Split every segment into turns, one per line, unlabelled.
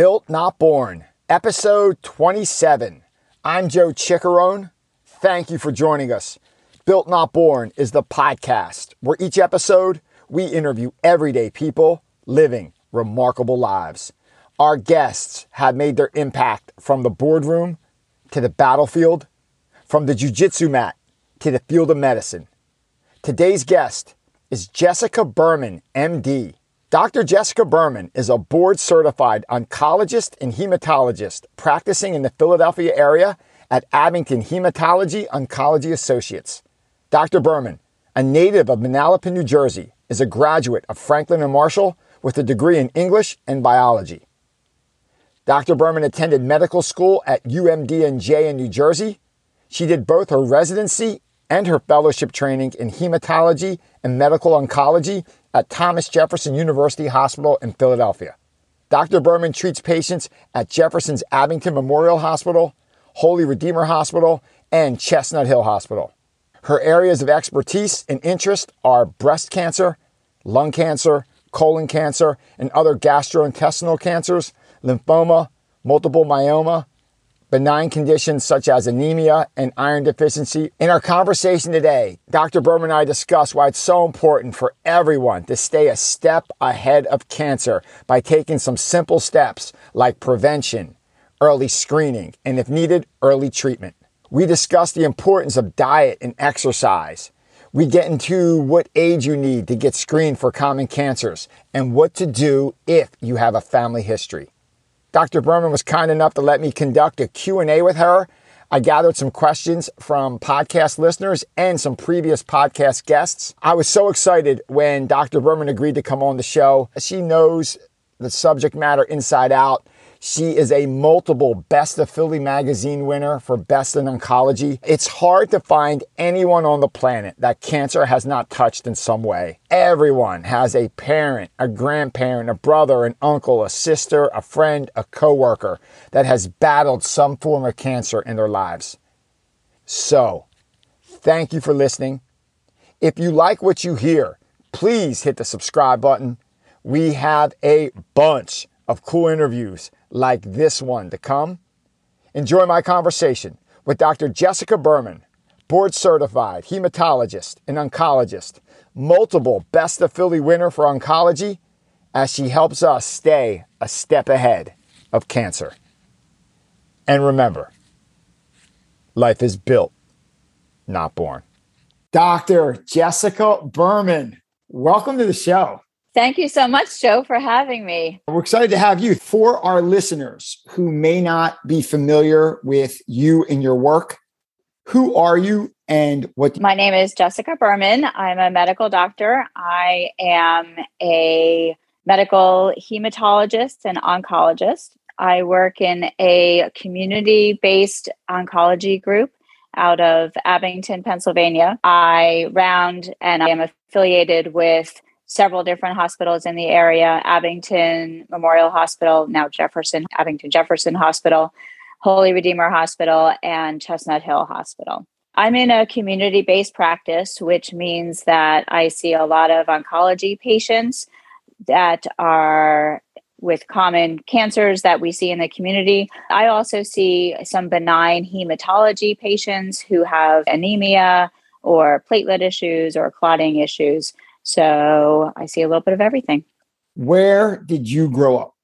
Built Not Born, episode 27. I'm Joe Chickarone. Thank you for joining us. Built Not Born is the podcast where each episode we interview everyday people living remarkable lives. Our guests have made their impact from the boardroom to the battlefield, from the jujitsu mat to the field of medicine. Today's guest is Jessica Berman, MD. Dr. Jessica Berman is a board certified oncologist and hematologist practicing in the Philadelphia area at Abington Hematology Oncology Associates. Dr. Berman, a native of Manalapan, New Jersey, is a graduate of Franklin and Marshall with a degree in English and biology. Dr. Berman attended medical school at UMDNJ in New Jersey. She did both her residency and her fellowship training in hematology and medical oncology at Thomas Jefferson University Hospital in Philadelphia. Dr. Berman treats patients at Jefferson's Abington Memorial Hospital, Holy Redeemer Hospital, and Chestnut Hill Hospital. Her areas of expertise and interest are breast cancer, lung cancer, colon cancer, and other gastrointestinal cancers, lymphoma, multiple myeloma, benign conditions such as anemia and iron deficiency. In our conversation today, Dr. Berman and I discuss why it's so important for everyone to stay a step ahead of cancer by taking some simple steps like prevention, early screening, and if needed, early treatment. We discuss the importance of diet and exercise. We get into what age you need to get screened for common cancers and what to do if you have a family history. Dr. Berman was kind enough to let me conduct a Q&A with her. I gathered some questions from podcast listeners and some previous podcast guests. I was so excited when Dr. Berman agreed to come on the show. She knows the subject matter inside out. She is a multiple Best of Philly magazine winner for Best in Oncology. It's hard to find anyone on the planet that cancer has not touched in some way. Everyone has a parent, a grandparent, a brother, an uncle, a sister, a friend, a coworker that has battled some form of cancer in their lives. So, thank you for listening. If you like what you hear, please hit the subscribe button. We have a bunch of cool interviews like this one to come. Enjoy my conversation with Dr. Jessica Berman, board certified hematologist and oncologist, multiple Best of Philly winner for oncology, as she helps us stay a step ahead of cancer. And remember, life is built, not born. Dr. Jessica Berman, welcome to the show.
Thank you so much, Joe, for having me.
We're excited to have you. For our listeners who may not be familiar with you and your work, who are you and what?
My name is Jessica Berman. I'm a medical doctor. I am a medical hematologist and oncologist. I work in a community based oncology group out of Abington, Pennsylvania. I round and I am affiliated with several different hospitals in the area Abington Memorial Hospital, now Jefferson, Abington Jefferson Hospital, Holy Redeemer Hospital, and Chestnut Hill Hospital. I'm in a community based practice, which means that I see a lot of oncology patients that are with common cancers that we see in the community. I also see some benign hematology patients who have anemia or platelet issues or clotting issues. So I see a little bit of everything.
Where did you grow up?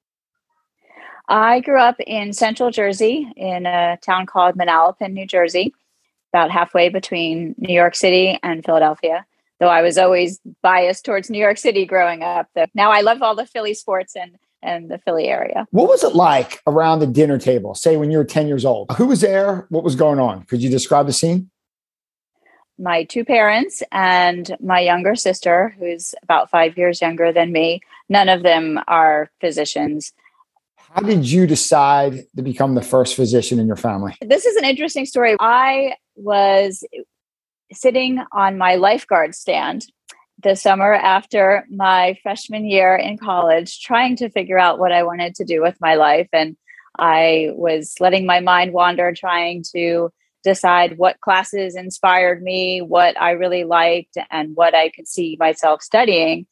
I grew up in central Jersey in a town called Manalapan, New Jersey, about halfway between New York City and Philadelphia. Though I was always biased towards New York City growing up. Now I love all the Philly sports and and the Philly area.
What was it like around the dinner table? Say when you were 10 years old. Who was there? What was going on? Could you describe the scene?
My two parents and my younger sister, who's about five years younger than me. None of them are physicians.
How did you decide to become the first physician in your family?
This is an interesting story. I was sitting on my lifeguard stand the summer after my freshman year in college, trying to figure out what I wanted to do with my life. And I was letting my mind wander, trying to decide what classes inspired me, what I really liked, and what I could see myself studying.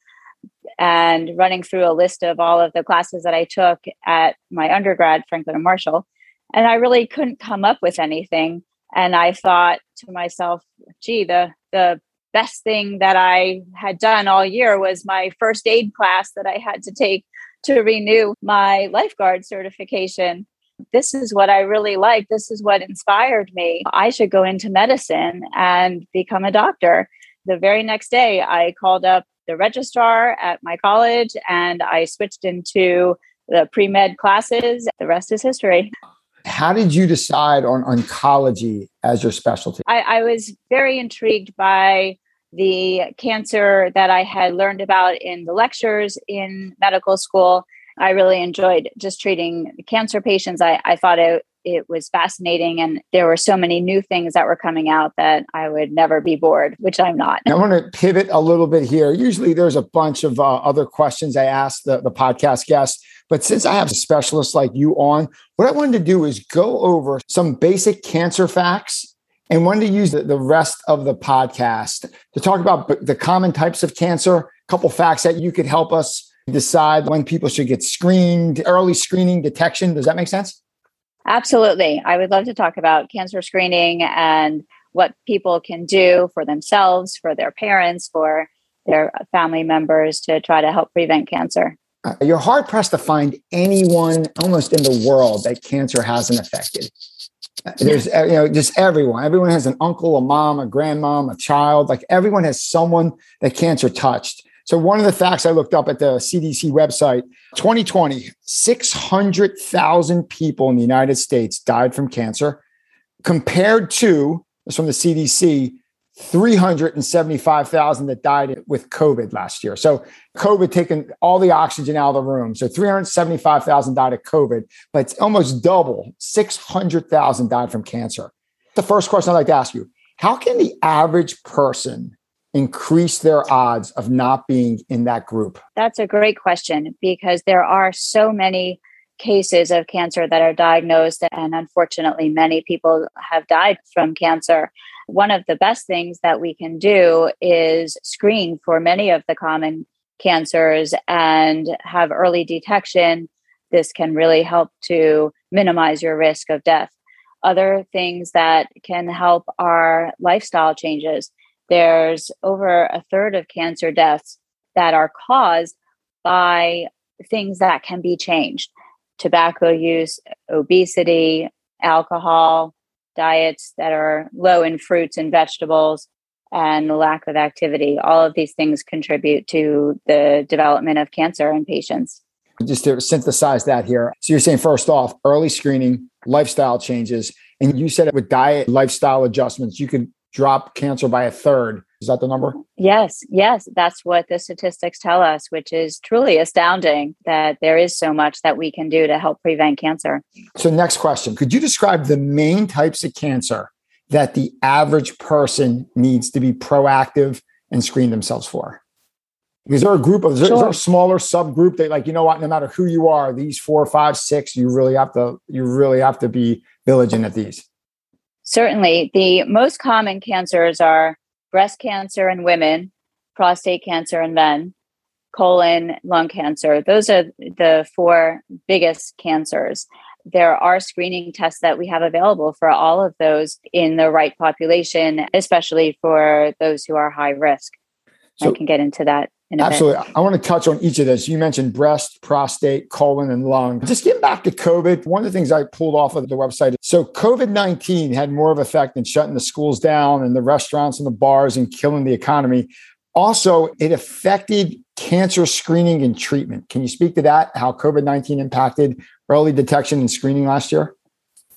and running through a list of all of the classes that I took at my undergrad, Franklin and Marshall. And I really couldn't come up with anything. And I thought to myself, gee, the, the best thing that I had done all year was my first aid class that I had to take to renew my lifeguard certification. This is what I really like. This is what inspired me. I should go into medicine and become a doctor. The very next day, I called up the registrar at my college and I switched into the pre med classes. The rest is history.
How did you decide on oncology as your specialty?
I, I was very intrigued by the cancer that I had learned about in the lectures in medical school. I really enjoyed just treating cancer patients. I, I thought it, it was fascinating, and there were so many new things that were coming out that I would never be bored, which I'm not.
I want to pivot a little bit here. Usually, there's a bunch of uh, other questions I ask the, the podcast guests, but since I have a specialist like you on, what I wanted to do is go over some basic cancer facts and wanted to use the, the rest of the podcast to talk about the common types of cancer, a couple facts that you could help us decide when people should get screened, early screening detection. Does that make sense?
Absolutely. I would love to talk about cancer screening and what people can do for themselves, for their parents, for their family members to try to help prevent cancer.
Uh, you're hard pressed to find anyone almost in the world that cancer hasn't affected. There's you know just everyone. Everyone has an uncle, a mom, a grandmom, a child. Like everyone has someone that cancer touched. So one of the facts I looked up at the CDC website, 2020, 600,000 people in the United States died from cancer compared to from the CDC 375,000 that died with COVID last year. So COVID taking all the oxygen out of the room. So 375,000 died of COVID, but it's almost double. 600,000 died from cancer. The first question I'd like to ask you, how can the average person increase their odds of not being in that group?
That's a great question because there are so many cases of cancer that are diagnosed and unfortunately many people have died from cancer one of the best things that we can do is screen for many of the common cancers and have early detection. This can really help to minimize your risk of death. Other things that can help are lifestyle changes. There's over a third of cancer deaths that are caused by things that can be changed tobacco use, obesity, alcohol, diets that are low in fruits and vegetables and lack of activity. All of these things contribute to the development of cancer in patients.
Just to synthesize that here. So you're saying first off, early screening, lifestyle changes, and you said it with diet lifestyle adjustments, you could drop cancer by a third. Is that the number?
Yes, yes. That's what the statistics tell us, which is truly astounding that there is so much that we can do to help prevent cancer.
So, next question Could you describe the main types of cancer that the average person needs to be proactive and screen themselves for? Is there a group of, is there, sure. is there a smaller subgroup that, like, you know what, no matter who you are, these four, five, six, you really have to, you really have to be vigilant at these?
Certainly. The most common cancers are breast cancer in women, prostate cancer in men, colon, lung cancer. Those are the four biggest cancers. There are screening tests that we have available for all of those in the right population, especially for those who are high risk. So, I can get into that
Absolutely. Bit. I want to touch on each of those. You mentioned breast, prostate, colon, and lung. Just getting back to COVID, one of the things I pulled off of the website. So, COVID 19 had more of effect than shutting the schools down and the restaurants and the bars and killing the economy. Also, it affected cancer screening and treatment. Can you speak to that? How COVID 19 impacted early detection and screening last year?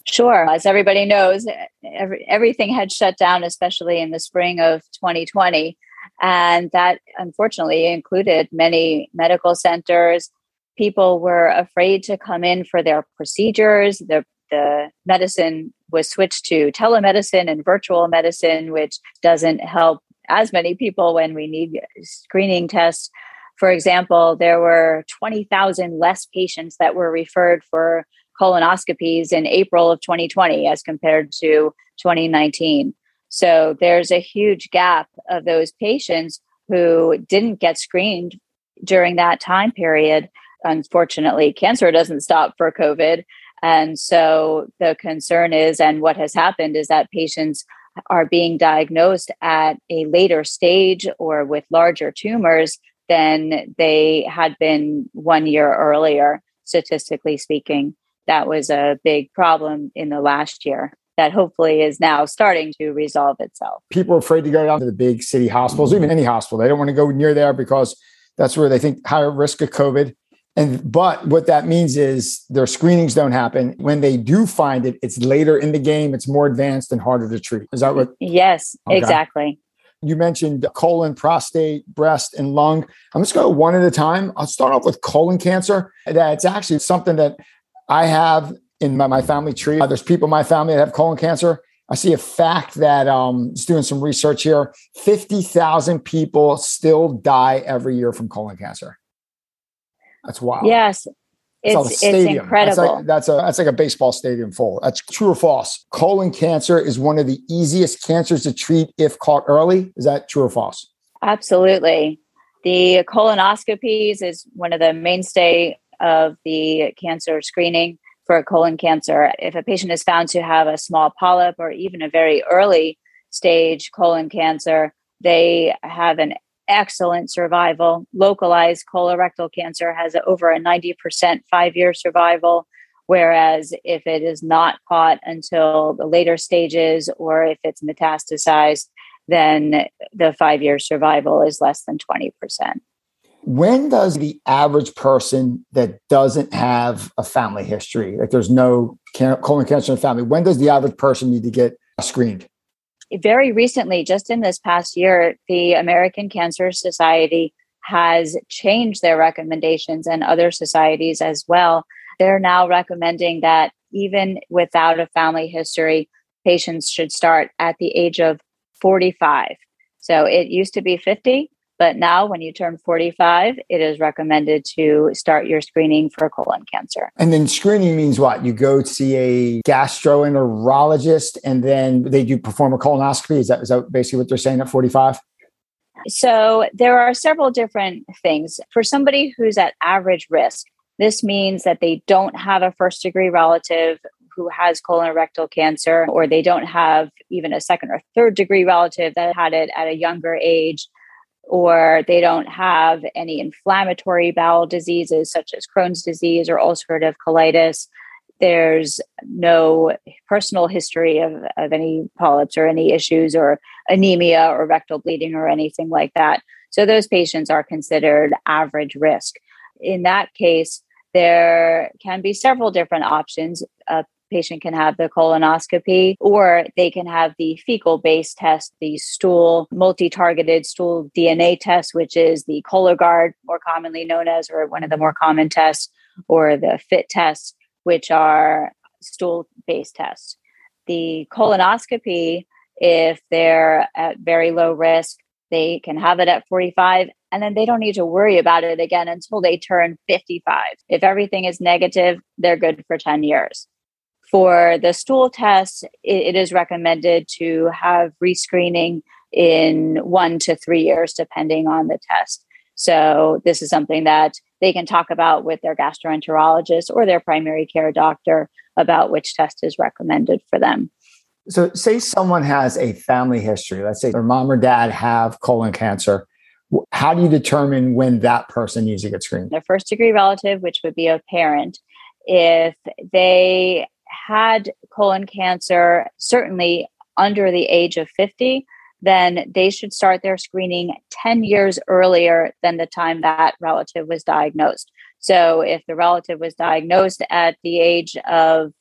Sure. As everybody knows, every, everything had shut down, especially in the spring of 2020. And that unfortunately included many medical centers. People were afraid to come in for their procedures. The, the medicine was switched to telemedicine and virtual medicine, which doesn't help as many people when we need screening tests. For example, there were 20,000 less patients that were referred for colonoscopies in April of 2020 as compared to 2019. So there's a huge gap of those patients who didn't get screened during that time period. Unfortunately, cancer doesn't stop for COVID. And so the concern is, and what has happened is that patients are being diagnosed at a later stage or with larger tumors than they had been one year earlier, statistically speaking. That was a big problem in the last year that hopefully is now starting to resolve itself.
People are afraid to go down to the big city hospitals, even any hospital. They don't want to go near there because that's where they think higher risk of COVID. And but what that means is their screenings don't happen. When they do find it, it's later in the game, it's more advanced and harder to treat. Is that what?
Yes, okay. exactly.
You mentioned colon, prostate, breast, and lung. I'm just going to go one at a time. I'll start off with colon cancer. That's actually something that I have in my, my family tree. Uh, there's people in my family that have colon cancer. I see a fact that um, just doing some research here 50,000 people still die every year from colon cancer. That's wild.
Yes. It's, it's, incredible.
That's like, that's, a that's like a baseball stadium full. That's true or false. Colon cancer is one of the easiest cancers to treat if caught early. Is that true or false?
Absolutely. The colonoscopies is one of the mainstay of the cancer screening for colon cancer. If a patient is found to have a small polyp or even a very early stage colon cancer, they have an excellent survival. Localized colorectal cancer has over a 90% five year survival. Whereas if it is not caught until the later stages or if it's metastasized, then the five year survival is less than 20%.
When does the average person that doesn't have a family history, like there's no colon cancer in the family, when does the average person need to get screened?
very recently, just in this past year, the American Cancer Society has changed their recommendations and other societies as well. They're now recommending that even without a family history, patients should start at the age of 45. So it used to be 50. But now, when you turn 45, it is recommended to start your screening for colon cancer.
And then screening means what? You go see a gastroenterologist and then they do perform a colonoscopy. Is that, is that basically what they're saying at 45?
So there are several different things. For somebody who's at average risk, this means that they don't have a first degree relative who has colorectal cancer, or they don't have even a second or third degree relative that had it at a younger age or they don't have any inflammatory bowel diseases such as Crohn's disease or ulcerative colitis. There's no personal history of, of any polyps or any issues or anemia or rectal bleeding or anything like that. So those patients are considered average risk. In that case, there can be several different options. A patient can have the colonoscopy or they can have the fecal based test, the stool multi targeted stool DNA test, which is the Cologuard, more commonly known as, or one of the more common tests, or the FIT tests, which are stool based tests. The colonoscopy, if they're at very low risk, they can have it at 45 and then they don't need to worry about it again until they turn 55. If everything is negative, they're good for 10 years. For the stool test, it, is recommended to have rescreening in one to three years, depending on the test. So, this is something that they can talk about with their gastroenterologist or their primary care doctor about which test is recommended for them.
So, say someone has a family history, let's say their mom or dad have colon cancer. How do you determine when that person needs to get screened?
Their first degree relative, which would be a parent, if they had colon cancer, certainly under the age of 50, then they should start their screening 10 years earlier than the time that relative was diagnosed. So if the relative was diagnosed at the age of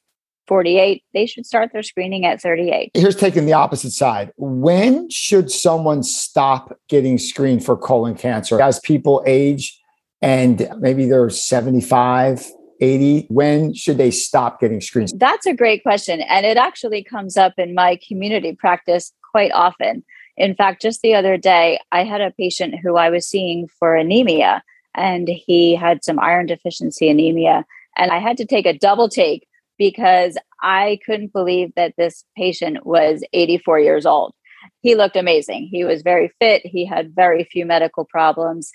48, they should start their screening at 38.
Here's taking the opposite side. When should someone stop getting screened for colon cancer? As people age and maybe they're 75, 80 when should they stop getting screens
that's a great question and it actually comes up in my community practice quite often. In fact just the other day i had a patient who i was seeing for anemia and he had some iron deficiency anemia and i had to take a double take because i couldn't believe that this patient was 84 years old. He looked amazing. He was very fit. He had very few medical problems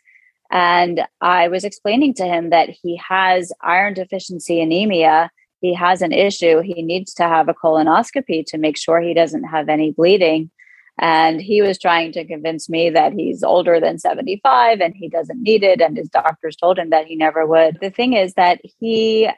And I was explaining to him that he has iron deficiency anemia. He has an issue. He needs to have a colonoscopy to make sure he doesn't have any bleeding. And he was trying to convince me that he's older than 75 and he doesn't need it. And his doctors told him that he never would. The thing is that he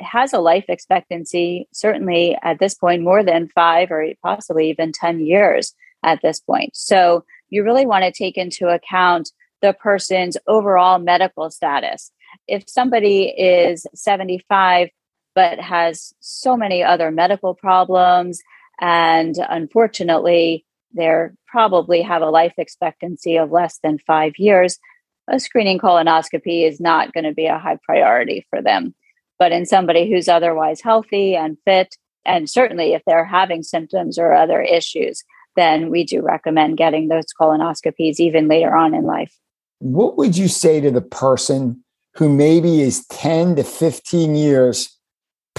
has a life expectancy, certainly at this point, more than five or possibly even 10 years at this point. So you really want to take into account the person's overall medical status. If somebody is 75 but has so many other medical problems, and unfortunately, they probably have a life expectancy of less than five years, a screening colonoscopy is not going to be a high priority for them. But in somebody who's otherwise healthy and fit, and certainly if they're having symptoms or other issues, then we do recommend getting those colonoscopies even later on in life.
What would you say to the person who maybe is 10 to 15 years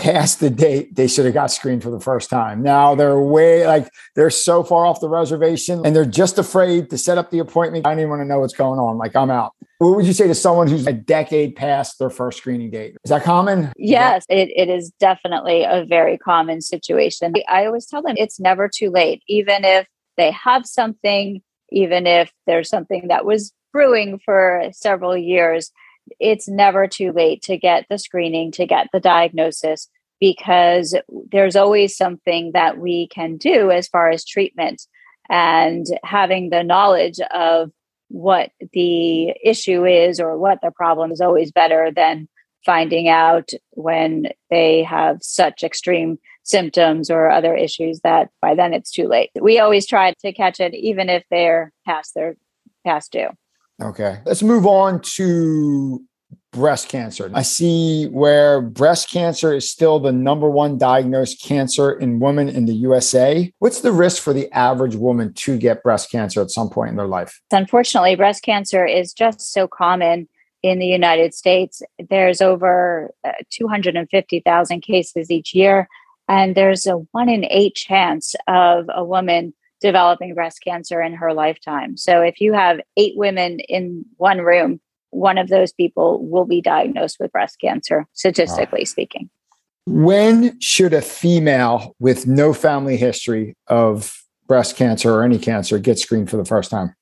past the date they should have got screened for the first time. Now they're way like they're so far off the reservation and they're just afraid to set up the appointment. I don't even want to know what's going on. Like I'm out. What would you say to someone who's a decade past their first screening date? Is that common?
Yes, it, it is definitely a very common situation. I always tell them it's never too late, even if they have something, even if there's something that was brewing for several years it's never too late to get the screening, to get the diagnosis, because there's always something that we can do as far as treatment. And having the knowledge of what the issue is or what the problem is always better than finding out when they have such extreme symptoms or other issues that by then it's too late. We always try to catch it even if they're past their past due.
Okay. Let's move on to breast cancer. I see where breast cancer is still the number one diagnosed cancer in women in the USA. What's the risk for the average woman to get breast cancer at some point in their life?
Unfortunately, breast cancer is just so common in the United States. There's over uh, 250,000 cases each year, and there's a one in eight chance of a woman developing breast cancer in her lifetime. So if you have eight women in one room, one of those people will be diagnosed with breast cancer, statistically ah. speaking.
When should a female with no family history of breast cancer or any cancer get screened for the first time?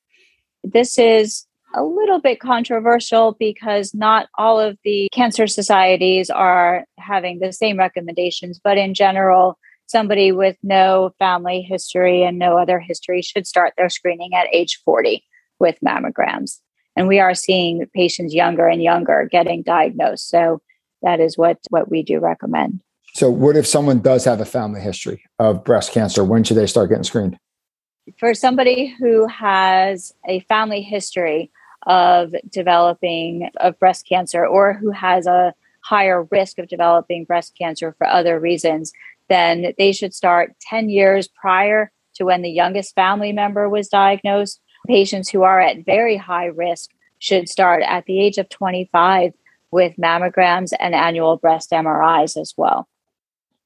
This is a little bit controversial because not all of the cancer societies are having the same recommendations, but in general, somebody with no family history and no other history should start their screening at age 40 with mammograms. And we are seeing patients younger and younger getting diagnosed. So that is what, what we do recommend.
So, what if someone does have a family history of breast cancer? When should they start getting screened?
For somebody who has a family history of developing of breast cancer or who has a higher risk of developing breast cancer for other reasons, then they should start 10 years prior to when the youngest family member was diagnosed. Patients who are at very high risk should start at the age of 25 with mammograms and annual breast MRIs as well.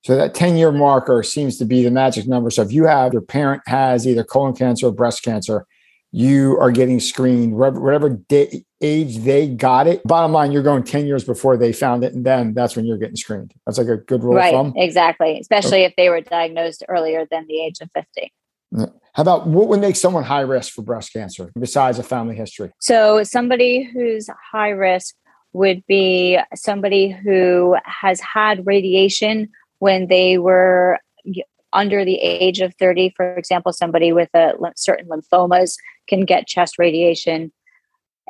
So that 10 year marker seems to be the magic number. So if you have your parent has either colon cancer or breast cancer, you are getting screened whatever day, age they got it. Bottom line, you're going 10 years before they found it. And then that's when you're getting screened. That's like a good rule
right,
of thumb.
Exactly. Especially okay. if they were diagnosed earlier than the age of 50.
How about what would make someone high risk for breast cancer besides a family history?
So, somebody who's high risk would be somebody who has had radiation when they were under the age of 30. For example, somebody with a certain lymphomas can get chest radiation.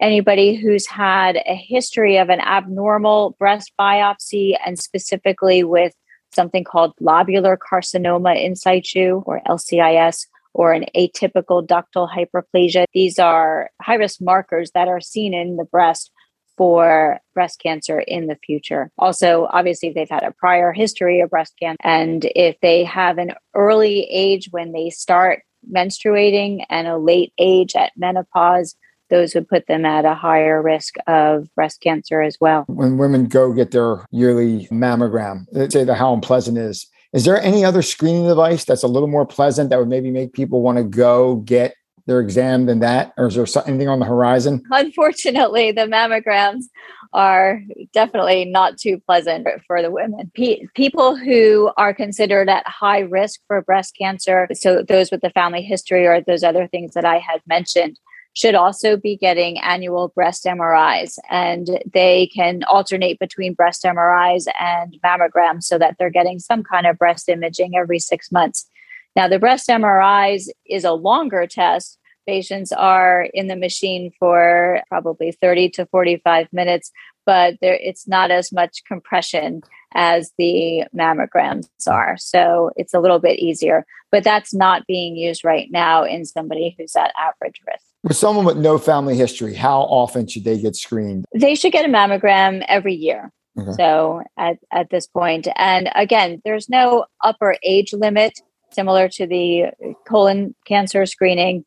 Anybody who's had a history of an abnormal breast biopsy and specifically with something called lobular carcinoma in situ or LCIS or an atypical ductal hyperplasia. These are high risk markers that are seen in the breast for breast cancer in the future. Also, obviously, if they've had a prior history of breast cancer and if they have an early age when they start menstruating and a late age at menopause, those would put them at a higher risk of breast cancer as well.
When women go get their yearly mammogram, say the how unpleasant is. Is there any other screening device that's a little more pleasant that would maybe make people want to go get their exam than that? Or is there anything on the horizon?
Unfortunately, the mammograms are definitely not too pleasant for the women. People who are considered at high risk for breast cancer, so those with the family history or those other things that I had mentioned, should also be getting annual breast MRIs. And they can alternate between breast MRIs and mammograms so that they're getting some kind of breast imaging every six months. Now, the breast MRIs is a longer test. Patients are in the machine for probably 30 to 45 minutes, but there, it's not as much compression as the mammograms are. So it's a little bit easier, but that's not being used right now in somebody who's at average risk.
With someone with no family history, how often should they get screened?
They should get a mammogram every year. Okay. So at, at this point, and again, there's no upper age limit similar to the colon cancer screening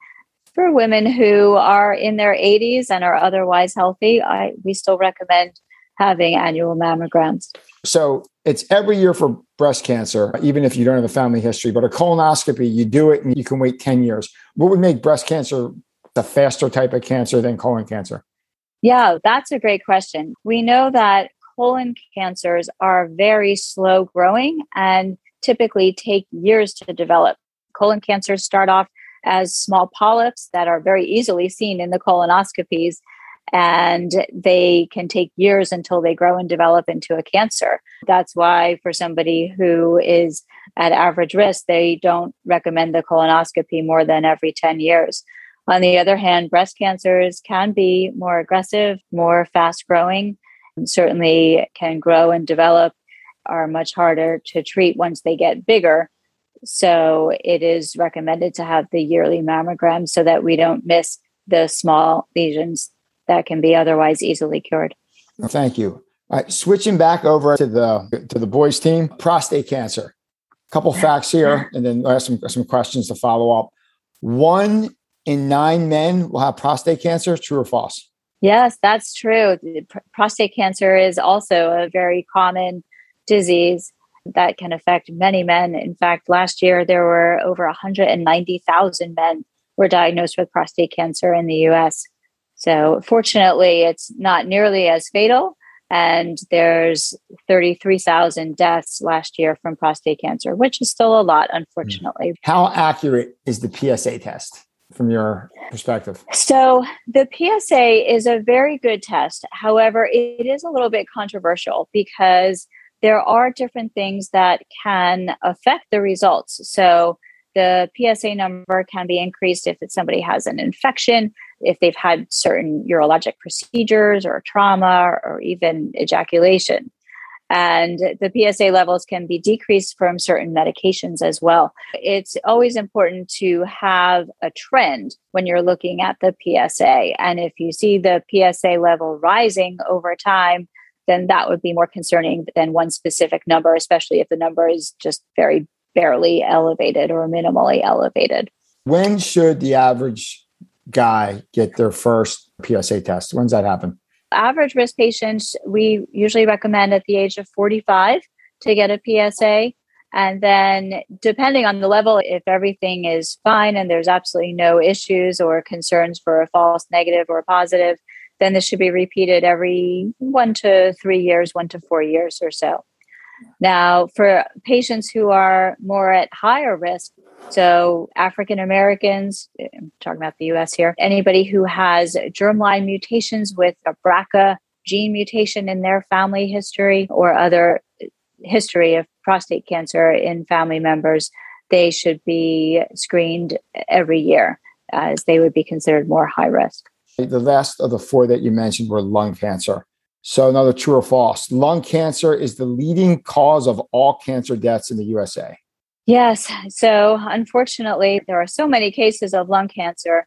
for women who are in their 80s and are otherwise healthy. I, we still recommend having annual mammograms.
So it's every year for breast cancer, even if you don't have a family history, but a colonoscopy, you do it and you can wait 10 years. What would make breast cancer the faster type of cancer than colon cancer?
Yeah, that's a great question. We know that colon cancers are very slow growing and typically take years to develop. Colon cancers start off as small polyps that are very easily seen in the colonoscopies and they can take years until they grow and develop into a cancer. That's why, for somebody who is at average risk, they don't recommend the colonoscopy more than every 10 years. On the other hand, breast cancers can be more aggressive, more fast growing, and certainly can grow and develop, are much harder to treat once they get bigger. So it is recommended to have the yearly mammogram so that we don't miss the small lesions that can be otherwise easily cured.
Thank you. All right, switching back over to the to the boys team, prostate cancer. A couple facts here, and then I have some some questions to follow up. One in nine men will have prostate cancer. True or false?
Yes, that's true. Prostate cancer is also a very common disease that can affect many men. In fact, last year there were over 190,000 men were diagnosed with prostate cancer in the US. So, fortunately, it's not nearly as fatal. And there's 33,000 deaths last year from prostate cancer, which is still a lot, unfortunately. Hmm.
How accurate is the PSA test from your perspective?
So, the PSA is a very good test. However, it is a little bit controversial because there are different things that can affect the results. So, the PSA number can be increased if somebody has an infection, if they've had certain urologic procedures or trauma or even ejaculation. And the PSA levels can be decreased from certain medications as well. It's always important to have a trend when you're looking at the PSA. And if you see the PSA level rising over time, then that would be more concerning than one specific number, especially if the number is just very barely elevated or minimally elevated.
When should the average guy get their first PSA test? When does that happen?
Average risk patients, we usually recommend at the age of 45 to get a PSA. And then, depending on the level, if everything is fine and there's absolutely no issues or concerns for a false negative or a positive, then this should be repeated every one to three years, one to four years or so. Now, for patients who are more at higher risk, so African Americans, I'm talking about the US here, anybody who has germline mutations with a BRCA gene mutation in their family history or other history of prostate cancer in family members, they should be screened every year as they would be considered more high risk.
The last of the four that you mentioned were lung cancer. So, another true or false lung cancer is the leading cause of all cancer deaths in the USA.
Yes. So, unfortunately, there are so many cases of lung cancer,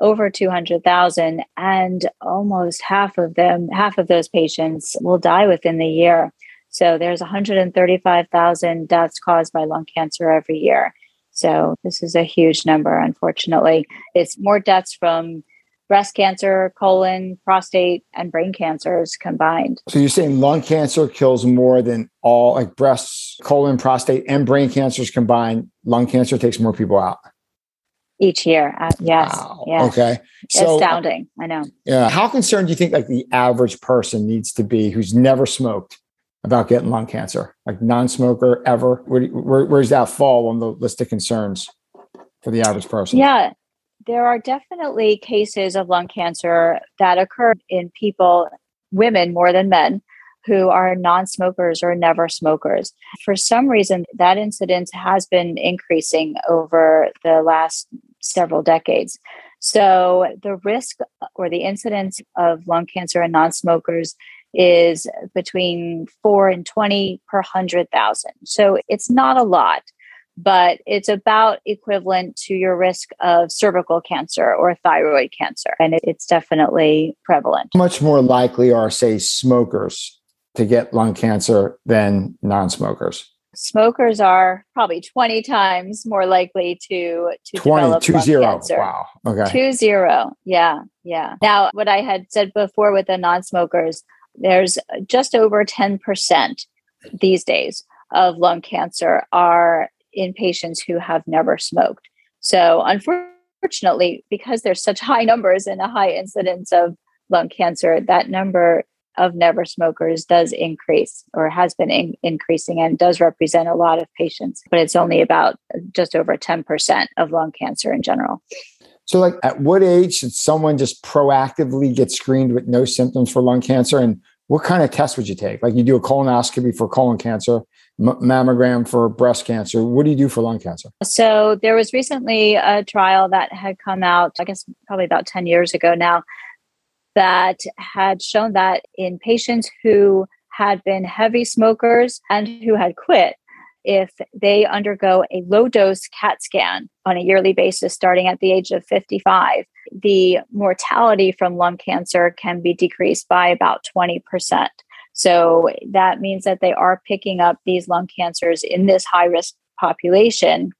over 200,000, and almost half of them, half of those patients will die within the year. So, there's 135,000 deaths caused by lung cancer every year. So, this is a huge number, unfortunately. It's more deaths from breast cancer, colon, prostate, and brain cancers combined.
So you're saying lung cancer kills more than all, like breasts, colon, prostate, and brain cancers combined. Lung cancer takes more people out.
each year. Uh, yes.
Wow.
Yeah.
Okay.
So, astounding. I know.
Yeah. How concerned do you think like the average person needs to be who's never smoked about getting lung cancer? Like non-smoker ever? Where, where, where's that fall on the list of concerns for the average person?
Yeah. There are definitely cases of lung cancer that occur in people, women more than men, who are non smokers or never smokers. For some reason, that incidence has been increasing over the last several decades. So the risk or the incidence of lung cancer in non smokers is between 4 and 20 per 100,000. So it's not a lot, but it's about equivalent to your risk of cervical cancer or thyroid cancer. And it's definitely prevalent.
Much more likely are, say, smokers to get lung cancer than non-smokers?
Smokers are probably 20 times more likely to to
20,
develop
two
lung
zero.
cancer.
Wow. Okay.
Two zero. Yeah, yeah. Now, what I had said before with the non-smokers, there's just over 10% these days of lung cancer are in patients who have never smoked. So, unfortunately, because there's such high numbers and a high incidence of lung cancer, that number of never smokers does increase or has been in- increasing and does represent a lot of patients, but it's only about just over 10% of lung cancer in general.
So, like, at what age should someone just proactively get screened with no symptoms for lung cancer? And what kind of test would you take? Like, you do a colonoscopy for colon cancer, m- mammogram for breast cancer. What do you do for lung cancer?
So, there was recently a trial that had come out, I guess, probably about 10 years ago now, that had shown that in patients who had been heavy smokers and who had quit, if they undergo a low dose CAT scan on a yearly basis starting at the age of 55, the mortality from lung cancer can be decreased by about 20%. So that means that they are picking up these lung cancers in this high risk population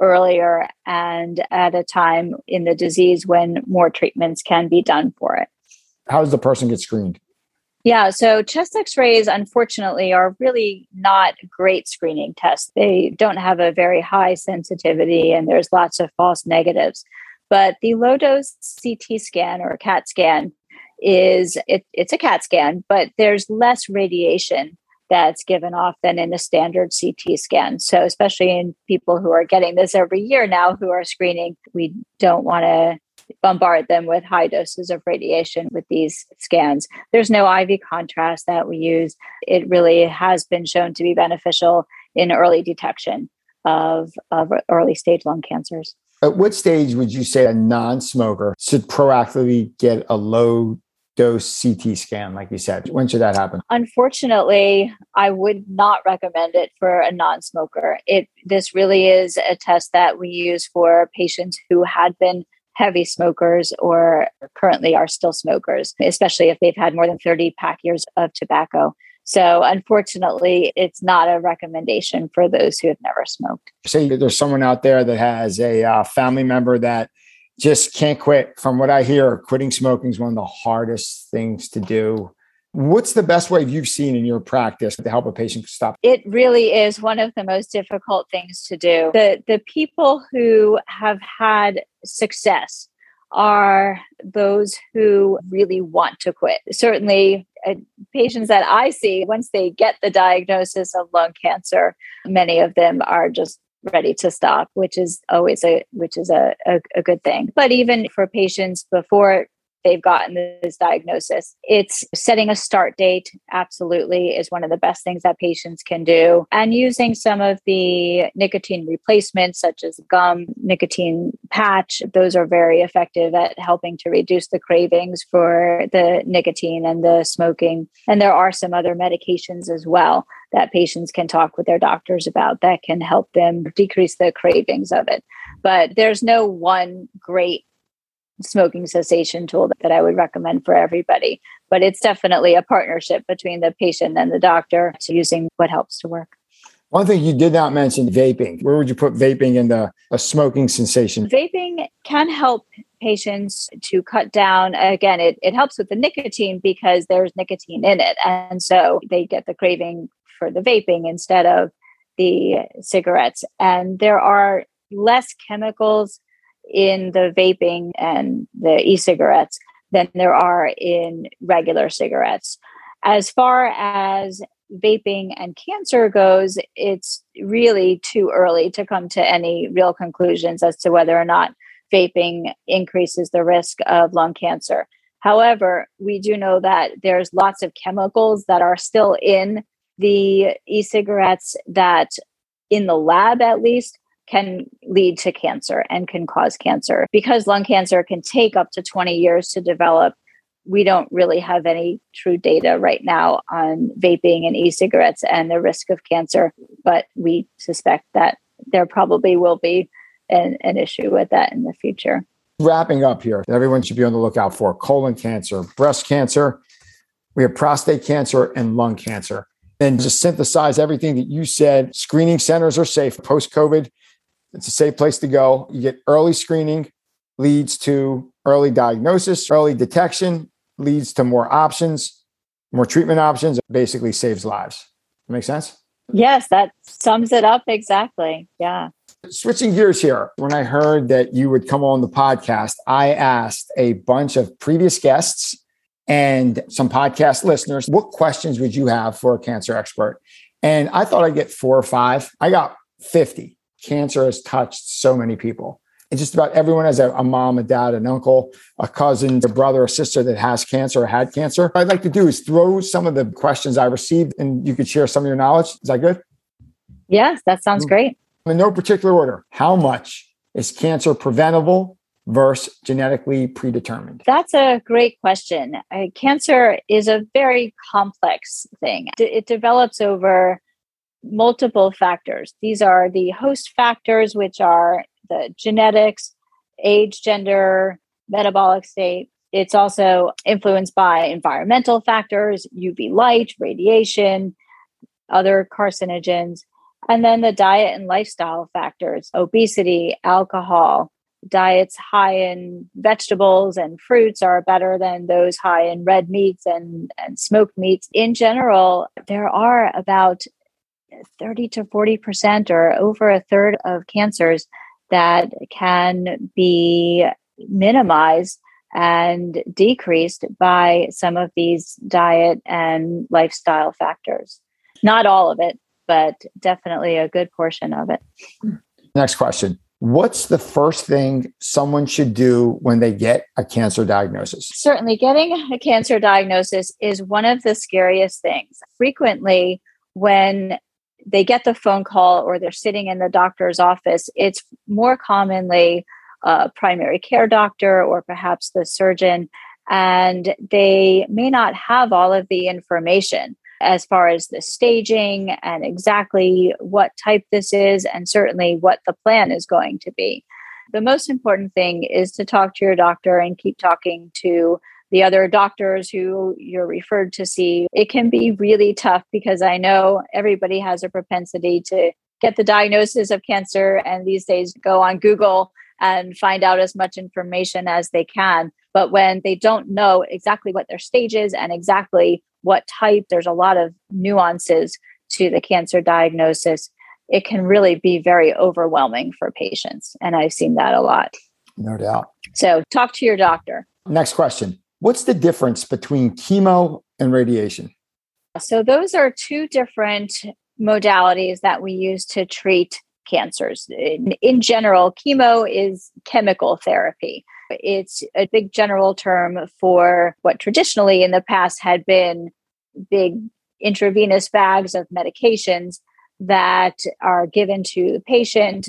earlier and at a time in the disease when more treatments can be done for it
how does the person get screened?
Yeah, so chest x rays, unfortunately, are really not great screening tests. They don't have a very high sensitivity and there's lots of false negatives. But the low dose CT scan or CAT scan is it, it's a CAT scan, but there's less radiation that's given off than in a standard CT scan. So, especially in people who are getting this every year now who are screening, we don't want to bombard them with high doses of radiation with these scans. There's no IV contrast that we use. It really has been shown to be beneficial in early detection of, of early stage lung cancers.
At what stage would you say a non smoker should proactively get a low dose CT scan, like you said? When should that happen?
Unfortunately, I would not recommend it for a non-smoker. It this really is a test that we use for patients who had been heavy smokers or currently are still smokers, especially if they've had more than 30 pack years of tobacco. So, unfortunately, it's not a recommendation for those who have never smoked.
Say there's someone out there that has a uh, family member that just can't quit. From what I hear, quitting smoking is one of the hardest things to do. What's the best way you've seen in your practice to help a patient stop?
It really is one of the most difficult things to do. The the people who have had success are those who really want to quit. Certainly uh, patients that I see once they get the diagnosis of lung cancer, many of them are just ready to stop which is always a which is a, a, a good thing. But even for patients before they've gotten this diagnosis. It's setting a start date, absolutely, is one of the best things that patients can do. And using some of the nicotine replacements, such as gum, nicotine patch, those are very effective at helping to reduce the cravings for the nicotine and the smoking. And there are some other medications as well that patients can talk with their doctors about that can help them decrease the cravings of it. But there's no one great smoking cessation tool that I would recommend for everybody. But it's definitely a partnership between the patient and the doctor to using what helps to work.
One thing you did not mention vaping. Where would you put vaping in the a smoking cessation?
Vaping can help patients to cut down. Again, it, it helps with the nicotine because there's nicotine in it. And so they get the craving for the vaping instead of the cigarettes. And there are less chemicals in the vaping and the e cigarettes than there are in regular cigarettes. As far as vaping and cancer goes, it's really too early to come to any real conclusions as to whether or not vaping increases the risk of lung cancer. However, we do know that there's lots of chemicals that are still in the e cigarettes that, in the lab at least, can lead to cancer and can cause cancer. Because lung cancer can take up to 20 years to develop, we don't really have any true data right now on vaping and e cigarettes and the risk of cancer, but we suspect that there probably will be an, an issue with that in the future.
Wrapping up here, everyone should be on the lookout for colon cancer, breast cancer, we have prostate cancer and lung cancer. And just synthesize everything that you said. Screening centers are safe post COVID. It's a safe place to go. You get early screening, leads to early diagnosis, early detection, leads to more options, more treatment options, basically saves lives. Make sense?
Yes, that sums it up exactly. Yeah.
Switching gears here, when I heard that you would come on the podcast, I asked a bunch of previous guests and some podcast listeners, what questions would you have for a cancer expert? And I thought I'd get four or five. I got 50. Cancer has touched so many people. And just about everyone has a, a mom, a dad, an uncle, a cousin, a brother, a sister that has cancer or had cancer. What I'd like to do is throw some of the questions I received and you could share some of your knowledge. Is that good?
Yes, that sounds mm. great
in no particular order, how much is cancer preventable versus genetically predetermined?
That's a great question. Uh, cancer is a very complex thing. It develops over multiple factors. These are the host factors, which are the genetics, age, gender, metabolic state. It's also influenced by environmental factors, UV light, radiation, other carcinogens. And then the diet and lifestyle factors obesity, alcohol, diets high in vegetables and fruits are better than those high in red meats and, and smoked meats. In general, there are about 30 to 40% or over a third of cancers that can be minimized and decreased by some of these diet and lifestyle factors. Not all of it, but definitely a good portion of it.
Next question. What's the first thing someone should do when they get a cancer diagnosis?
Certainly, getting a cancer diagnosis is one of the scariest things. Frequently, when they get the phone call or they're sitting in the doctor's office, it's more commonly a primary care doctor or perhaps the surgeon, and they may not have all of the information as far as the staging and exactly what type this is, and certainly what the plan is going to be. The most important thing is to talk to your doctor and keep talking to the other doctors who you're referred to see. It can be really tough because I know everybody has a propensity to get the diagnosis of cancer and these days go on Google and find out as much information as they can. But when they don't know exactly what their stage is and exactly what type, there's a lot of nuances to the cancer diagnosis. It can really be very overwhelming for patients. And I've seen that a lot.
No doubt.
So talk to your doctor.
Next question What's the difference between chemo and radiation?
So, those are two different modalities that we use to treat cancers. In, in, general, chemo is chemical therapy. It's a big general term for what traditionally in the past had been big intravenous bags of medications that are given to the patient,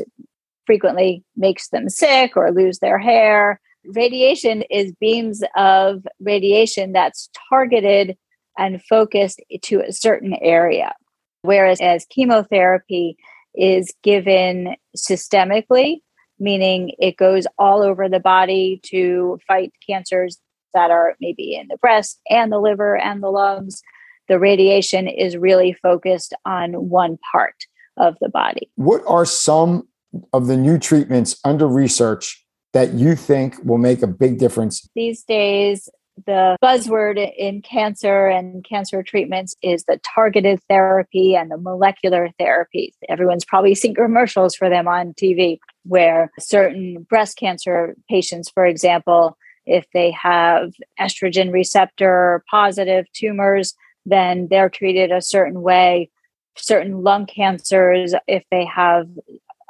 frequently makes them sick or lose their hair. Radiation is beams of radiation that's targeted and focused to a certain area. Whereas as chemotherapy is given systemically, meaning it goes all over the body to fight cancers that are maybe in the breast and the liver and the lungs. The radiation is really focused on one part of the body.
What are some of the new treatments under research that you think will make a big difference?
These days, the buzzword in cancer and cancer treatments is the targeted therapy and the molecular therapies. Everyone's probably seen commercials for them on TV. where certain breast cancer patients, for example, if they have estrogen receptor positive tumors, then they're treated a certain way. Certain lung cancers, if they have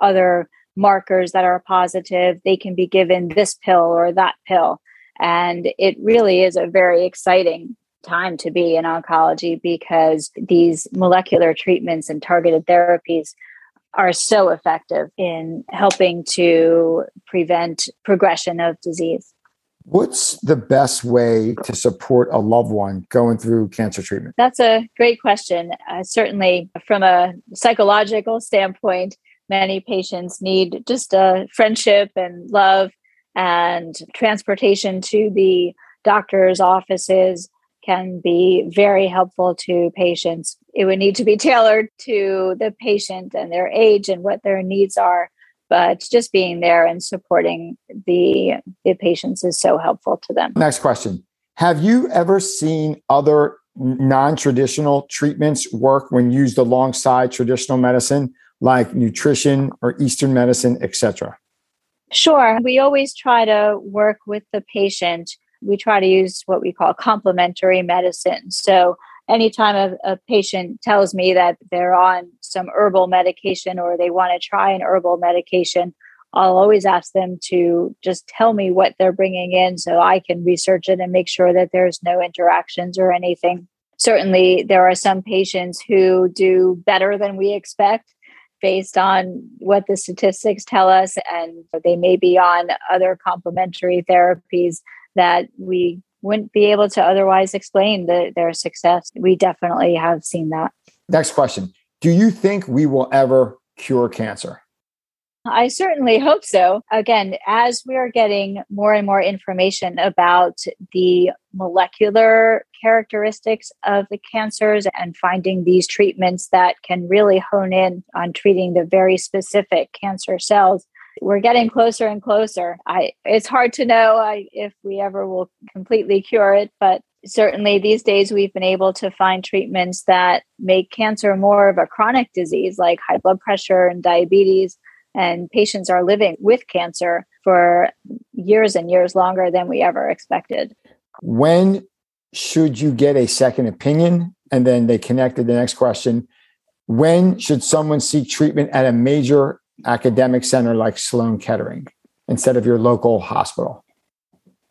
other markers that are positive, they can be given this pill or that pill. And it really is a very exciting time to be in oncology because these molecular treatments and targeted therapies are so effective in helping to prevent progression of disease.
What's the best way to support a loved one going through cancer treatment?
That's a great question. Uh, certainly, from a psychological standpoint, many patients need just a friendship and love and transportation to the doctor's offices can be very helpful to patients. It would need to be tailored to the patient and their age and what their needs are. But just being there and supporting the, the patients is so helpful to them.
Next question Have you ever seen other non traditional treatments work when used alongside traditional medicine, like nutrition or Eastern medicine, etc.?
Sure. We always try to work with the patient we try to use what we call complementary medicine. So, anytime a, a patient tells me that they're on some herbal medication or they want to try an herbal medication, I'll always ask them to just tell me what they're bringing in so I can research it and make sure that there's no interactions or anything. Certainly, there are some patients who do better than we expect based on what the statistics tell us, and they may be on other complementary therapies that we wouldn't be able to otherwise explain the, their success. We definitely have seen that.
Next question Do you think we will ever cure cancer?
I certainly hope so. Again, as we are getting more and more information about the molecular characteristics of the cancers and finding these treatments that can really hone in on treating the very specific cancer cells, we're getting closer and closer. I it's hard to know I, if we ever will completely cure it, but certainly these days we've been able to find treatments that make cancer more of a chronic disease like high blood pressure and diabetes and patients are living with cancer for years and years longer than we ever expected.
When should you get a second opinion? And then they connected the next question. When should someone seek treatment at a major academic center like Sloan Kettering instead of your local hospital?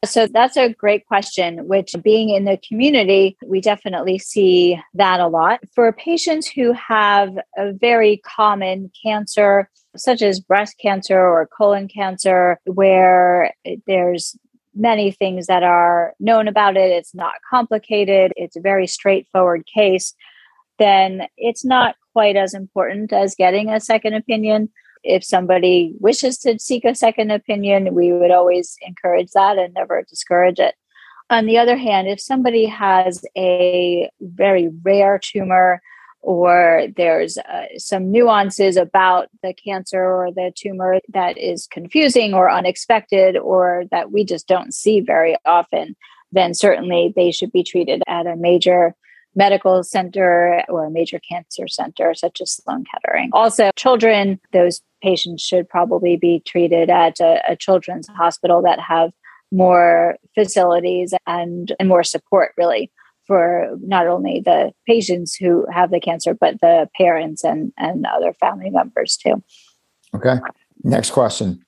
So that's a great question, which being in the community, we definitely see that a lot. For patients who have a very common cancer, such as breast cancer or colon cancer, where there's many things that are known about it, it's not complicated, it's a very straightforward case, then it's not quite as important as getting a second opinion if somebody wishes to seek a second opinion, we would always encourage that and never discourage it. On the other hand, if somebody has a very rare tumor or there's uh, some nuances about the cancer or the tumor that is confusing or unexpected or that we just don't see very often, then certainly they should be treated at a major medical center or a major cancer center such as Sloan Kettering. Also, children, those patients should probably be treated at a, a children's hospital that have more facilities and, and more support really for not only the patients who have the cancer but the parents and, and other family members too.
Okay next question.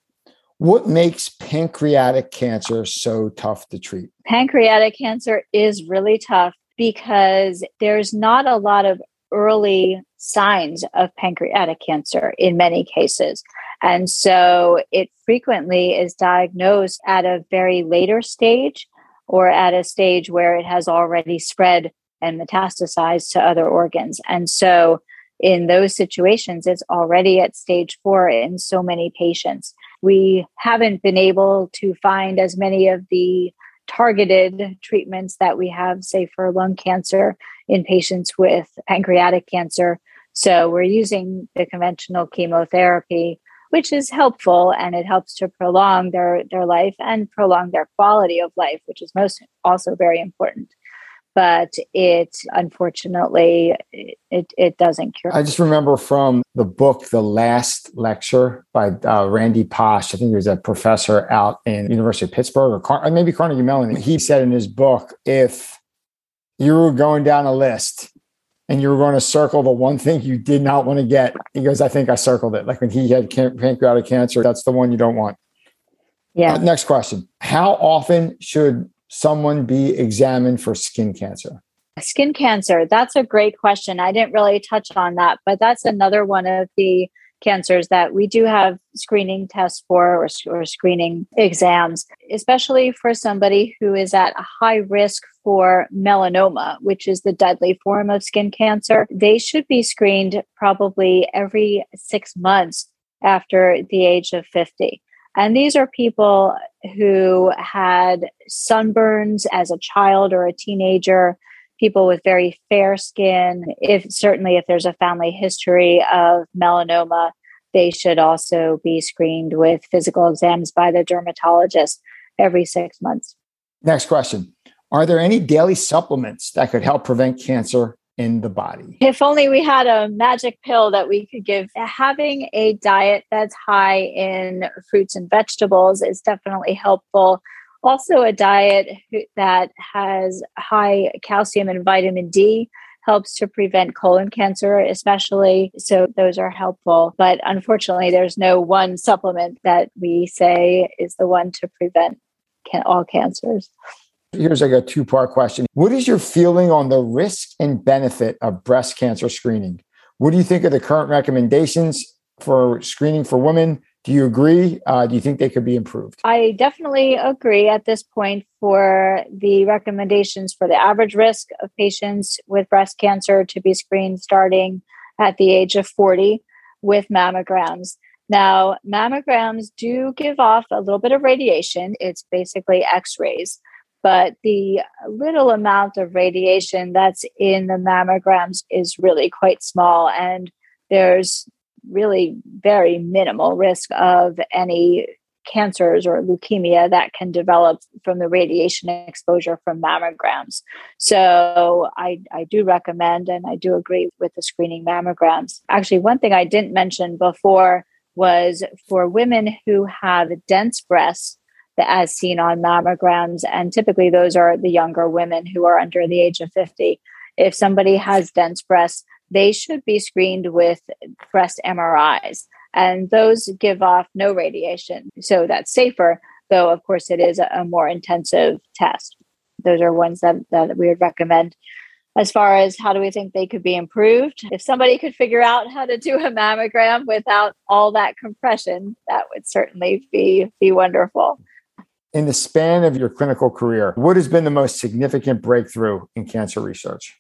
What makes pancreatic cancer so tough to treat?
Pancreatic cancer is really tough because there's not a lot of early signs of pancreatic cancer in many cases. And so it frequently is diagnosed at a very later stage or at a stage where it has already spread and metastasized to other organs. And so in those situations, it's already at stage four in so many patients. We haven't been able to find as many of the targeted treatments that we have, say, for lung cancer in patients with pancreatic cancer. So we're using the conventional chemotherapy, which is helpful and it helps to prolong their, their life and prolong their quality of life, which is most also very important. But it unfortunately it, it doesn't cure.
I just remember from the book, The Last Lecture by uh, Randy Pausch. I think he was a professor out in University of Pittsburgh or Car- maybe Carnegie Mellon. He said in his book, if you were going down a list and you were going to circle the one thing you did not want to get, he goes, I think I circled it. Like when he had pancreatic cancer, that's the one you don't want.
Yeah.
Uh, next question. How often should someone be examined for skin cancer?
Skin cancer, that's a great question. I didn't really touch on that, but that's another one of the cancers that we do have screening tests for or, or, screening exams, especially for somebody who is at a high risk for melanoma, which is the deadly form of skin cancer. They should be screened probably every six months after the age of 50. And these are people who had sunburns as a child or a teenager, people with very fair skin. If certainly if there's a family history of melanoma, they should also be screened with physical exams by the dermatologist every six months.
Next question. Are there any daily supplements that could help prevent cancer in the body.
If only we had a magic pill that we could give. Having a diet that's high in fruits and vegetables is definitely helpful. Also, a diet that has high calcium and vitamin D helps to prevent colon cancer, especially. So, those are helpful. But unfortunately, there's no one supplement that we say is the one to prevent all cancers.
Here's like a two part question. What is your feeling on the risk and benefit of breast cancer screening? What do you think of the current recommendations for screening for women? Do you agree? Uh, do you think they could be improved?
I definitely agree at this point for the recommendations for the average risk of patients with breast cancer to be screened starting at the age of 40 with mammograms. Now, mammograms do give off a little bit of radiation. It's basically x rays but the little amount of radiation that's in the mammograms is really quite small and there's really very minimal risk of any cancers or leukemia that can develop from the radiation exposure from mammograms. So I, I do recommend and I do agree with the screening mammograms. Actually, one thing I didn't mention before was for women who have dense breasts, as seen on mammograms. And typically, those are the younger women who are under the age of 50. If somebody has dense breasts, they should be screened with breast MRIs. And those give off no radiation. So that's safer, though, of course, it is a more intensive test. Those are ones that, that we would recommend as far as how do we think they could be improved if somebody could figure out how to do a mammogram without all that compression that would certainly be be wonderful
in the span of your clinical career, what has been the most significant breakthrough in cancer research?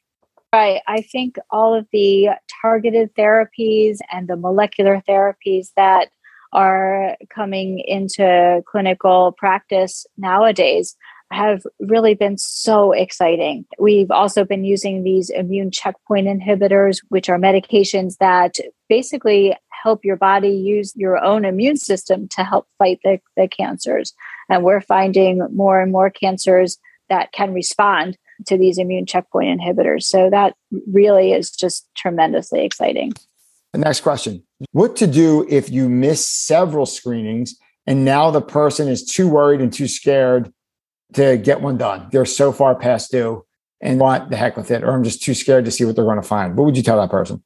Right. I think all of the targeted therapies and the molecular therapies that are coming into clinical practice nowadays have really been so exciting. We've also been using these immune checkpoint inhibitors, which are medications that basically help your body use your own immune system to help fight the, the cancers. And we're finding more and more cancers that can respond to these immune checkpoint inhibitors. So that really is just tremendously exciting.
The next question What to do if you miss several screenings and now the person is too worried and too scared to get one done? They're so far past due and what the heck with it, or I'm just too scared to see what they're going to find. What would you tell that person?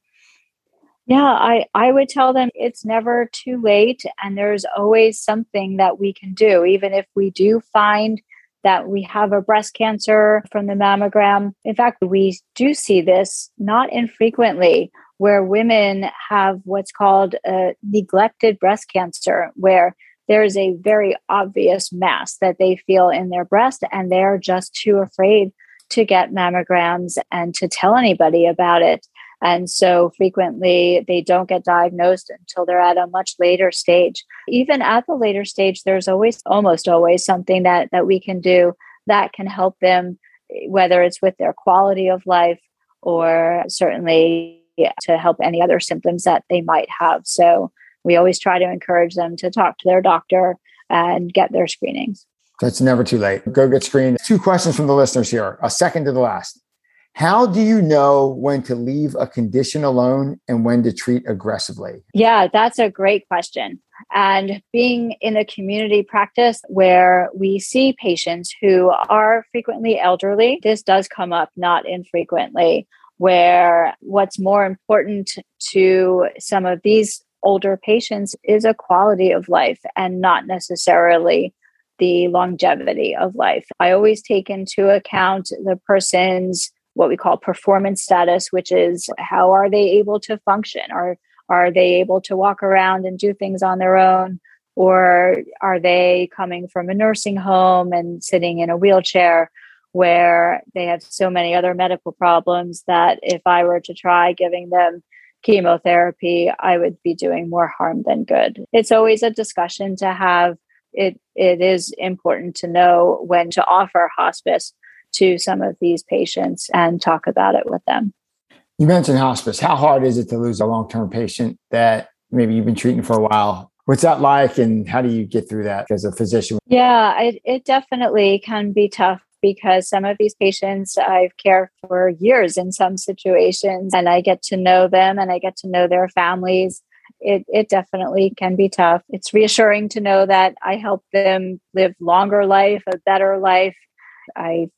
Yeah, I, I would tell them it's never too late and there's always something that we can do. Even if we do find that we have a breast cancer from the mammogram. In fact, we do see this not infrequently where women have what's called a neglected breast cancer, where there's a very obvious mass that they feel in their breast and they're just too afraid to get mammograms and to tell anybody about it. And so frequently they don't get diagnosed until they're at a much later stage. Even at the later stage, there's always, almost always, something that, that we can do that can help them, whether it's with their quality of life or certainly to help any other symptoms that they might have. So we always try to encourage them to talk to their doctor and get their screenings.
That's never too late. Go get screened. Two questions from the listeners here, a second to the last. How do you know when to leave a condition alone and when to treat aggressively?
Yeah, that's a great question. And being in a community practice where we see patients who are frequently elderly, this does come up not infrequently, where what's more important to some of these older patients is a quality of life and not necessarily the longevity of life. I always take into account the person's what we call performance status, which is how are they able to function? Are are they able to walk around and do things on their own? Or are they coming from a nursing home and sitting in a wheelchair where they have so many other medical problems that if I were to try giving them chemotherapy, I would be doing more harm than good. It's always a discussion to have. It it is important to know when to offer hospice to some of these patients and talk about it with them.
You mentioned hospice. How hard is it to lose a long term patient that maybe you've been treating for a while? What's that like, and how do you get through that as a physician?
Yeah, it, it definitely can be tough because some of these patients I've cared for years in some situations, and I get to know them and I get to know their families. It, it definitely can be tough. It's reassuring to know that I help them live longer life, a better life. I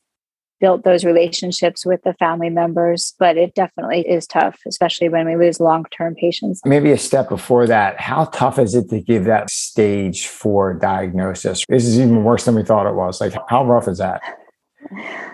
built those relationships with the family members, but it definitely is tough, especially when we lose long term patients.
Maybe a step before that, how tough is it to give that stage four diagnosis? This is even worse than we thought it was. Like, how rough is that?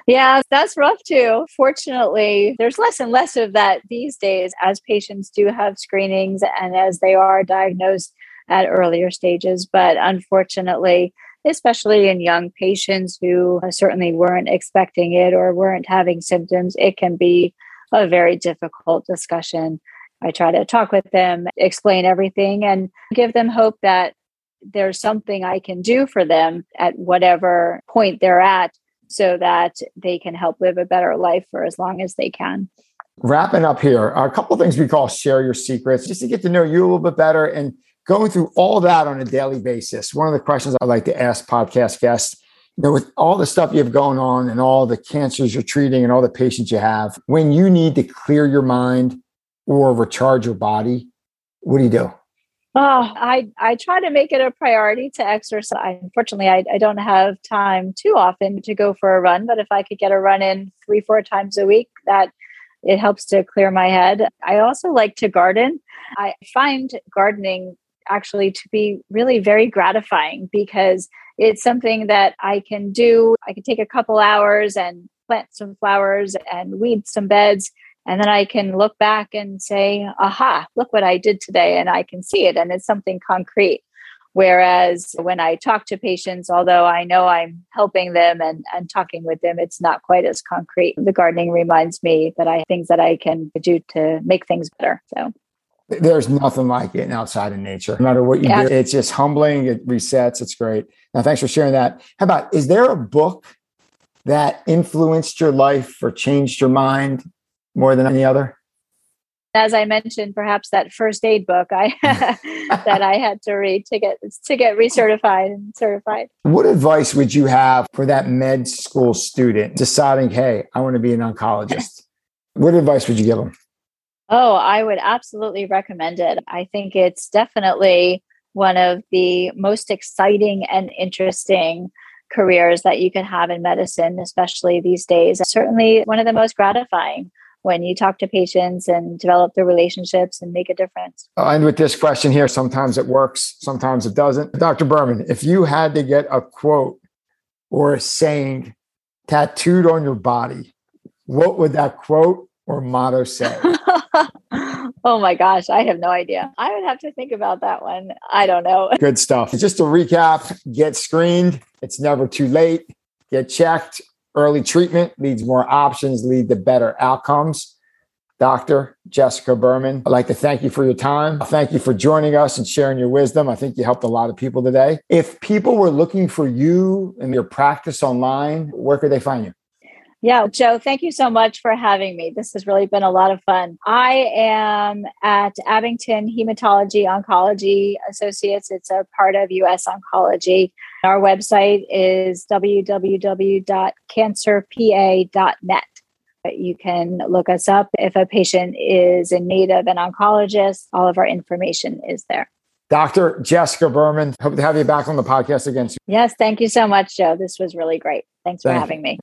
Yeah, that's rough too. Fortunately, there's less and less of that these days as patients do have screenings and as they are diagnosed at earlier stages. But unfortunately, especially in young patients who certainly weren't expecting it or weren't having symptoms, it can be a very difficult discussion. I try to talk with them, explain everything, and give them hope that there's something I can do for them at whatever point they're at so that they can help live a better life for as long as they can.
Wrapping up here, a couple things we call share your secrets just to get to know you a little bit better and going through all that on a daily basis, one of the questions I like to ask podcast guests, you know, with all the stuff you have going on and all the cancers you're treating and all the patients you have, when you need to clear your mind or recharge your body, what do you do?
Oh, I, I try to make it a priority to exercise. Unfortunately, I, I don't have time too often to go for a run, but if I could get a run in three, four times a week, that it helps to clear my head. I also like to garden. I find gardening actually to be really very gratifying because it's something that I can do. I can take a couple hours and plant some flowers and weed some beds. And then I can look back and say, aha, look what I did today. And I can see it. And it's something concrete. Whereas when I talk to patients, although I know I'm helping them and, and talking with them, it's not quite as concrete. The gardening reminds me that I things that I can do to make things better. So
there's nothing like getting outside in nature. No matter what you yeah. do, it's just humbling. It resets. It's great. Now, thanks for sharing that. How about, is there a book that influenced your life or changed your mind more than any other?
As I mentioned, perhaps that first aid book I that I had to read to get to get recertified and certified.
What advice would you have for that med school student deciding, hey, I want to be an oncologist? what advice would you give them?
Oh, I would absolutely recommend it. I think it's definitely one of the most exciting and interesting careers that you can have in medicine, especially these days. Certainly one of the most gratifying when you talk to patients and develop the relationships and make a difference.
I'll end with this question here. Sometimes it works, sometimes it doesn't. Dr. Berman, if you had to get a quote or a saying tattooed on your body, what would that quote or motto say?
oh my gosh, I have no idea. I would have to think about that one. I don't know.
Good stuff. Just to recap get screened, it's never too late. Get checked. Early treatment leads more options, lead to better outcomes. Dr. Jessica Berman, I'd like to thank you for your time. Thank you for joining us and sharing your wisdom. I think you helped a lot of people today. If people were looking for you and your practice online, where could they find you?
Yeah, Joe, thank you so much for having me. This has really been a lot of fun. I am at Abington Hematology Oncology Associates. It's a part of US Oncology. Our website is www.cancerpa.net. You can look us up if a patient is in need of an oncologist. All of our information is there.
Dr. Jessica Berman, hope to have you back on the podcast again. soon.
Yes, thank you so much, Joe. This was really great. Thanks for having me.